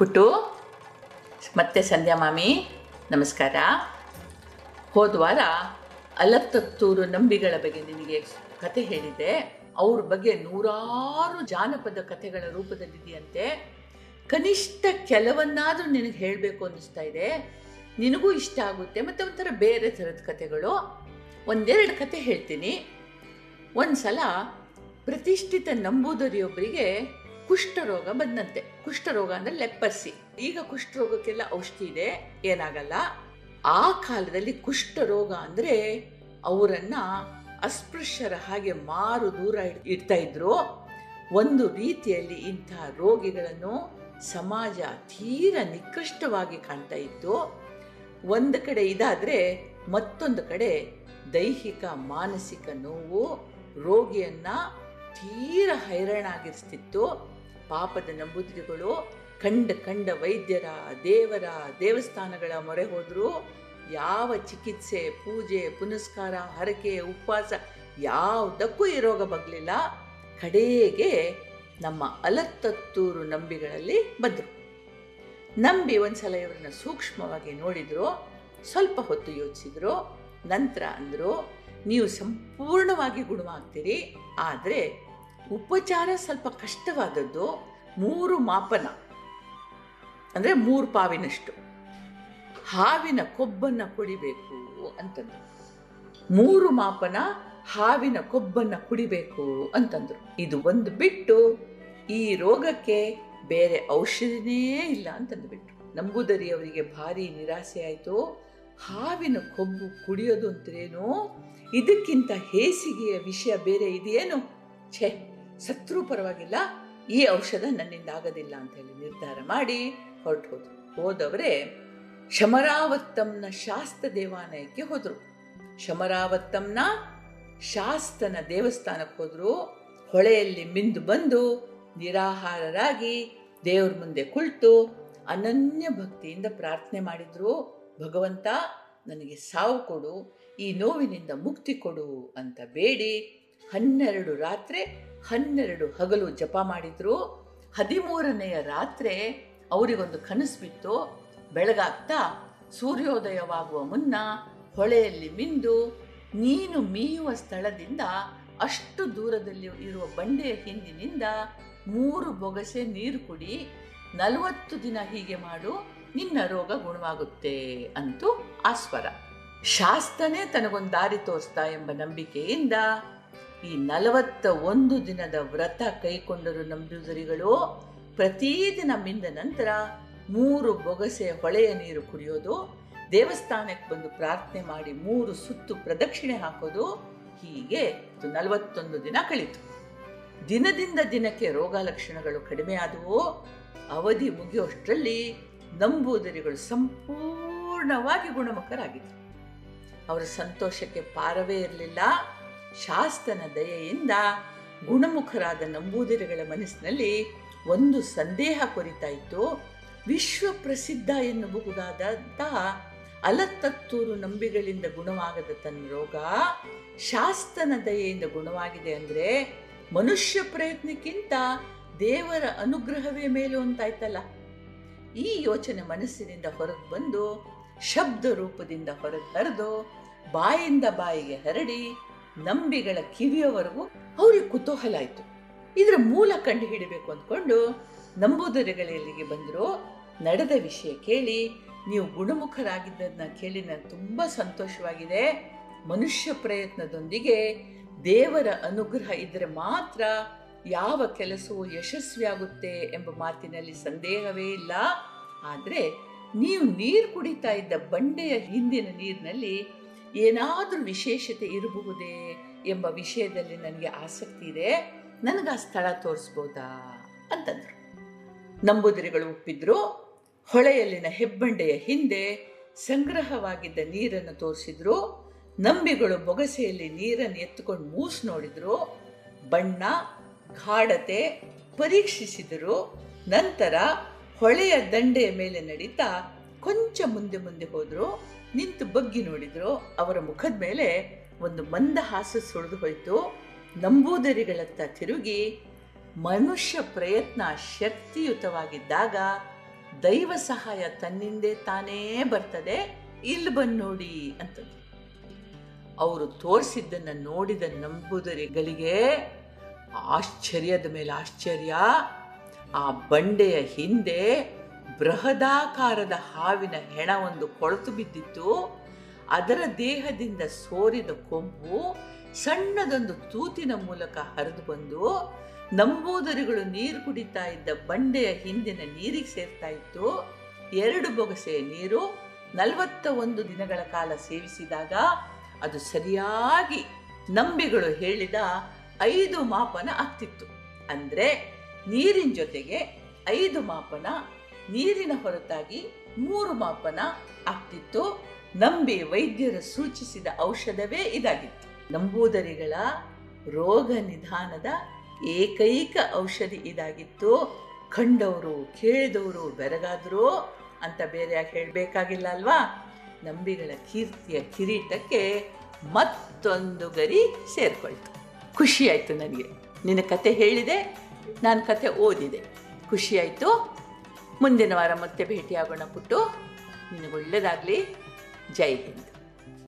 ಪುಟ್ಟು ಮತ್ತೆ ಸಂಧ್ಯಾ ಮಾಮಿ, ನಮಸ್ಕಾರ. ಹೋದ ವಾರ ಅಲತ್ತತ್ತೂರು ನಂಬಿಗಳ ಬಗ್ಗೆ ನಿನಗೆ ಕತೆ ಹೇಳಿದೆ ಅವ್ರ ಬಗ್ಗೆ ನೂರಾರು ಜಾನಪದ ಕಥೆಗಳ ರೂಪದಲ್ಲಿದೆಯಂತೆ. ಕನಿಷ್ಠ ಕೆಲವನ್ನಾದರೂ ನಿನಗೆ ಹೇಳಬೇಕು ಅನ್ನಿಸ್ತಾ ಇದೆ. ನಿನಗೂ ಇಷ್ಟ ಆಗುತ್ತೆ, ಮತ್ತು ಒಂಥರ ಬೇರೆ ಥರದ ಕಥೆಗಳು. ಒಂದೆರಡು ಕತೆ ಹೇಳ್ತೀನಿ. ಒಂದು ಸಲ ಪ್ರತಿಷ್ಠಿತ ನಂಬೂದರಿಯೊಬ್ಬರಿಗೆ ಕುಷ್ಠರೋಗ ಬಂದಂತೆ. ಕುಷ್ಠರೋಗ ಅಂದರೆ ಲೆಪ್ಪರ್ಸಿ ಈಗ ಕುಷ್ಠರೋಗಕ್ಕೆಲ್ಲ ಔಷಧಿ ಇದೆ. ಏನಾಗಲ್ಲ. ಆ ಕಾಲದಲ್ಲಿ ಕುಷ್ಠರೋಗ ಅಂದರೆ ಅವರನ್ನ ಅಸ್ಪೃಶ್ಯರ ಹಾಗೆ ಮಾರು ದೂರ ಇಡ್ತಾ ಇದ್ರು. ಒಂದು ರೀತಿಯಲ್ಲಿ ಇಂತಹ ರೋಗಿಗಳನ್ನು ಸಮಾಜ ತೀರ ನಿಕೃಷ್ಟವಾಗಿ ಕಾಣ್ತಾ ಇತ್ತು. ಒಂದು ಕಡೆ ಇದಾದರೆ ಮತ್ತೊಂದು ಕಡೆ ದೈಹಿಕ, ಮಾನಸಿಕ ನೋವು ರೋಗಿಯನ್ನ ತೀರ ಹೈರಾಣಾಗಿರಿಸ್ತಿತ್ತು. ಪಾಪದ ನಂಬುದ್ರಿಗಳು ಕಂಡ ಕಂಡ ವೈದ್ಯರ, ದೇವರ ದೇವಸ್ಥಾನಗಳ ಮೊರೆ ಹೋದರೂ. ಯಾವ ಚಿಕಿತ್ಸೆ, ಪೂಜೆ, ಪುನಸ್ಕಾರ, ಹರಕೆ, ಉಪವಾಸ ಯಾವುದಕ್ಕೂ ಈ ರೋಗ ಬಗ್ಲಿಲ್ಲ ಕಡೆಗೆ ನಮ್ಮ ಅಲತ್ತತ್ತೂರು ನಂಬಿಗಳಲ್ಲಿ ಬಂದರು. ನಂಬಿ ಒಂದ್ಸಲ ಇವರನ್ನ ಸೂಕ್ಷ್ಮವಾಗಿ ನೋಡಿದ್ರು. ಸ್ವಲ್ಪ ಹೊತ್ತು ಯೋಚಿಸಿದ್ರು. ನಂತರ ಅಂದರು, ನೀವು ಸಂಪೂರ್ಣವಾಗಿ ಗುಣವಾಗ್ತೀರಿ. ಆದರೆ ಉಪಚಾರ ಸ್ವಲ್ಪ ಕಷ್ಟವಾದದ್ದು ಮೂರು ಮಾಪನ. ಅಂದರೆ ಮೂರು ಪಾವಿನಷ್ಟು. ಹಾವಿನ ಕೊಬ್ಬನ್ನು ಕುಡಿಬೇಕು ಅಂತಂದ್ರು. ಮೂರು ಮಾಪನ ಹಾವಿನ ಕೊಬ್ಬನ್ನ ಕುಡಿಬೇಕು ಅಂತಂದ್ರು. ಇದು ಒಂದು ಬಿಟ್ಟು ಈ ರೋಗಕ್ಕೆ ಬೇರೆ ಔಷಧಿನೇ ಇಲ್ಲ ಅಂತಂದುಬಿಟ್ರು ನಂಬೂದರಿ ಅವರಿಗೆ ಭಾರಿ ನಿರಾಸೆ ಆಯಿತು. ಹಾವಿನ ಕೊಬ್ಬು ಕುಡಿಯೋದು ಅಂತೇನು ಇದಕ್ಕಿಂತ ಹೇಸಿಗೆಯ ವಿಷಯ ಬೇರೆ ಇದೆಯೇನು ಛೇ! ಸತ್ರೂ ಪರವಾಗಿಲ್ಲ, ಈ ಔಷಧ ನನ್ನಿಂದ ಆಗೋದಿಲ್ಲ ಅಂತ ಹೇಳಿ ನಿರ್ಧಾರ ಮಾಡಿ ಹೊರಟು ಹೋದ್ರು. ಹೋದವರೇ ಶಮರಾವತ್ತಂನ ಶಾಸ್ತ ದೇವಾಲಯಕ್ಕೆ ಹೋದರು. ಶಮರಾವತ್ತಂನ ಶಾಸ್ತನ ದೇವಸ್ಥಾನಕ್ಕೆ ಹೋದರು. ಹೊಳೆಯಲ್ಲಿ ಮಿಂದು ಬಂದು ನಿರಾಹಾರರಾಗಿ ದೇವ್ರ ಮುಂದೆ ಕುಳಿತು ಅನನ್ಯ ಭಕ್ತಿಯಿಂದ ಪ್ರಾರ್ಥನೆ ಮಾಡಿದ್ರು. ಭಗವಂತ, ನನಗೆ ಸಾವು ಕೊಡು, ಈ ನೋವಿನಿಂದ ಮುಕ್ತಿ ಕೊಡು ಅಂತ ಬೇಡಿ. ಹನ್ನೆರಡು ರಾತ್ರಿ ಹನ್ನೆರಡು ಹಗಲು ಜಪ ಮಾಡಿದ್ರು. ಹದಿಮೂರನೆಯ ರಾತ್ರಿ ಅವರಿಗೊಂದು ಕನಸು ಬಿತ್ತು. ಬೆಳಗಾಗ್ತಾ ಸೂರ್ಯೋದಯವಾಗುವ ಮುನ್ನ ಹೊಳೆಯಲ್ಲಿ ಮಿಂದು ನೀನು ಮೀಯುವ ಸ್ಥಳದಿಂದ ಅಷ್ಟು ದೂರದಲ್ಲಿ ಇರುವ ಬಂಡೆಯ ಹಿಂದಿನಿಂದ ಮೂರು ಬೊಗಸೆ ನೀರು ಕುಡಿ, ನಲವತ್ತು ದಿನ ಹೀಗೆ ಮಾಡು, ನಿನ್ನ ರೋಗ ಗುಣವಾಗುತ್ತೆ ಅಂತೂ ಆಸ್ವರ ಸ್ವರ. ಶಾಸ್ತನೇ ತನಗೊಂದು ದಾರಿ ತೋರಿಸ್ತಾ ಎಂಬ ನಂಬಿಕೆಯಿಂದ ಈ ನಲವತ್ತ ಒಂದು ದಿನದ ವ್ರತ ಕೈಕೊಂಡರು ನಂಬುದರಿಗಳು ಪ್ರತಿದಿನ ಮಿಂದ ನಂತರ ಮೂರು ಬೊಗಸೆ ಹೊಳೆಯ ನೀರು ಕುಡಿಯೋದು, ದೇವಸ್ಥಾನಕ್ಕೆ ಬಂದು ಪ್ರಾರ್ಥನೆ ಮಾಡಿ ಮೂರು ಸುತ್ತು ಪ್ರದಕ್ಷಿಣೆ ಹಾಕೋದು, ಹೀಗೆ ನಲವತ್ತೊಂದು ದಿನ ಕಳೀತು. ದಿನದಿಂದ ದಿನಕ್ಕೆ ರೋಗ ಲಕ್ಷಣಗಳು ಕಡಿಮೆ ಆದವು. ಅವಧಿ ಮುಗಿಯುವಷ್ಟರಲ್ಲಿ ನಂಬೂದರಿಗಳು ಸಂಪೂರ್ಣವಾಗಿ ಗುಣಮುಖರಾಗಿದ್ದರು ಅವರ ಸಂತೋಷಕ್ಕೆ ಪಾರವೇ ಇರಲಿಲ್ಲ. ಶಾಸ್ತನ ದಯೆಯಿಂದ ಗುಣಮುಖರಾದ ನಂಬೂದಿರಿಗಳ ಮನಸ್ಸಿನಲ್ಲಿ ಒಂದು ಸಂದೇಹ ಕೊರಿತಾಯಿತು. ವಿಶ್ವ ಪ್ರಸಿದ್ಧ ಎನ್ನಬಹುದಾದಂತಹ ಅಲತ್ತತ್ತೂರು ನಂಬಿಗಳಿಂದ ಗುಣವಾಗದ ತನ್ನ ರೋಗ ಶಾಸ್ತನ ದಯೆಯಿಂದ ಗುಣವಾಗಿದೆ ಅಂದರೆ ಮನುಷ್ಯ ಪ್ರಯತ್ನಕ್ಕಿಂತ ದೇವರ ಅನುಗ್ರಹವೇ ಮೇಲು ಅಂತಾಯ್ತಲ್ಲ. ಈ ಯೋಚನೆ ಮನಸ್ಸಿನಿಂದ ಹೊರಗೆ ಬಂದು ಶಬ್ದ ರೂಪದಿಂದ ಹೊರಗೆ ಹರಿದು ಬಾಯಿಂದ ಬಾಯಿಗೆ ಹರಡಿ ನಂಬಿಗಳ ಕಿವಿಯವರೆಗೂ ಅವ್ರಿಗೆ ಕುತೂಹಲ ಆಯ್ತು ಇದರ ಮೂಲ ಕಂಡು ಹಿಡಿಬೇಕು ಅಂದ್ಕೊಂಡು ನಂಬೂದರಿಗಳಿಗೆ ಬಂದರು ನಡೆದ ವಿಷಯ ಕೇಳಿ, ನೀವು ಗುಣಮುಖರಾಗಿದ್ದದನ್ನ ಕೇಳಿ ನನಗೆ ತುಂಬ ಸಂತೋಷವಾಗಿದೆ. ಮನುಷ್ಯ ಪ್ರಯತ್ನದೊಂದಿಗೆ ದೇವರ ಅನುಗ್ರಹ ಇದ್ದರೆ ಮಾತ್ರ ಯಾವ ಕೆಲಸವು ಯಶಸ್ವಿಯಾಗುತ್ತೆ ಎಂಬ ಮಾತಿನಲ್ಲಿ ಸಂದೇಹವೇ ಇಲ್ಲ. ಆದರೆ ನೀವು ನೀರು ಕುಡಿತಾ ಇದ್ದ ಬಂಡೆಯ ಹಿಂದಿನ ನೀರಿನಲ್ಲಿ ಏನಾದರೂ ವಿಶೇಷತೆ ಇರಬಹುದೇ ಎಂಬ ವಿಷಯದಲ್ಲಿ ನನಗೆ ಆಸಕ್ತಿ ಇದೆ. ನನಗೆ ಆ ಸ್ಥಳ ತೋರಿಸ್ಬೋದಾ ಅಂತಂದರು. ನಂಬುದಿರಿಗಳು ಒಪ್ಪಿದ್ರು. ಹೊಳೆಯಲ್ಲಿನ ಹೆಬ್ಬಂಡೆಯ ಹಿಂದೆ ಸಂಗ್ರಹವಾಗಿದ್ದ ನೀರನ್ನು ತೋರಿಸಿದ್ರು. ನಂಬಿಗಳು ಬೊಗಸೆಯಲ್ಲಿ ನೀರನ್ನು ಎತ್ತುಕೊಂಡು ಮೂಸ್ ನೋಡಿದ್ರು. ಬಣ್ಣ, ಗಾಢತೆ ಪರೀಕ್ಷಿಸಿದರು. ನಂತರ ಹೊಳೆಯ ದಂಡೆಯ ಮೇಲೆ ನಡೀತಾ ಕೊಂಚ ಮುಂದೆ ಮುಂದೆ ಹೋದ್ರು. ನಿಂತು ಬಗ್ಗಿ ನೋಡಿದ್ರು, ಅವರ ಮುಖದ ಮೇಲೆ ಒಂದು ಮಂದ ಮಂದಹಾಸ ಸುಳಿದು ಹೋಯಿತು. ನಂಬೂದರಿಗಳತ್ತ ತಿರುಗಿ ಮನುಷ್ಯ ಪ್ರಯತ್ನ ಶಕ್ತಿಯುತವಾಗಿದ್ದಾಗ ದೈವ ಸಹಾಯ ತನ್ನಿಂದೇ ತಾನೇ ಬರ್ತದೆ ಇಲ್ಲಿ ಬಂದು ನೋಡಿ ಅಂತಂದು ಅವರು ತೋರಿಸಿದ್ದನ್ನು ನೋಡಿದ ನಂಬೂದರಿಗಳಿಗೆ ಆಶ್ಚರ್ಯದ ಮೇಲೆ ಆಶ್ಚರ್ಯ. ಆ ಬಂಡೆಯ ಹಿಂದೆ ಬೃಹದಾಕಾರದ ಹಾವಿನ ಹೆಣ ಒಂದು ಕೊಳತು ಬಿದ್ದಿತ್ತು. ಅದರ ದೇಹದಿಂದ ಸೋರಿದ ಕೊಂಬು ಸಣ್ಣದೊಂದು ತೂತಿನ ಮೂಲಕ ಹರಿದು ಬಂದು ನಂಬೂದರಿಗಳು ನೀರು ಕುಡಿತಾ ಇದ್ದ ಬಂಡೆಯ ಹಿಂದಿನ ನೀರಿಗೆ ಸೇರ್ತಾ ಇತ್ತು. ಎರಡು ಬೊಗಸೆಯ ನೀರು ನಲವತ್ತ ಒಂದು ದಿನಗಳ ಕಾಲ ಸೇವಿಸಿದಾಗ ಅದು ಸರಿಯಾಗಿ ನಂಬಿಗಳು ಹೇಳಿದ ಐದು ಮಾಪನ ಆಗ್ತಿತ್ತು. ಅಂದರೆ ನೀರಿನ ಜೊತೆಗೆ ಐದು ಮಾಪನ ನೀರಿನ ಹೊರತಾಗಿ ಮೂರು ಮಾಪನ ಆಗ್ತಿತ್ತು. ನಂಬಿ ವೈದ್ಯರು ಸೂಚಿಸಿದ ಔಷಧವೇ ಇದಾಗಿತ್ತು. ನಂಬೂದರಿಗಳ ರೋಗ ನಿಧಾನದ ಏಕೈಕ ಔಷಧಿ ಇದಾಗಿತ್ತು. ಕಂಡವರು, ಕೇಳಿದವರು ಬೆರಗಾದ್ರು ಅಂತ ಬೇರೆ ಯಾಕೆ ಹೇಳಬೇಕಾಗಿಲ್ಲ ಅಲ್ವಾ? ನಂಬಿಗಳ ಕೀರ್ತಿಯ ಕಿರೀಟಕ್ಕೆ ಮತ್ತೊಂದು ಗರಿ ಸೇರ್ಕೊಳ್ತು. ಖುಷಿ ಆಯಿತು ನನಗೆ. ನಿನ್ನ ಕತೆ ಹೇಳಿದೆ, ನಾನು ಕತೆ ಓದಿದೆ. ಖುಷಿ ಆಯಿತು. ಮುಂದಿನ ವಾರ ಮತ್ತೆ ಭೇಟಿಯಾಗೋಣ ಪುಟ್ಟು. ಒಳ್ಳೇದಾಗಲಿ ಜೈ ಹಿಂದ್.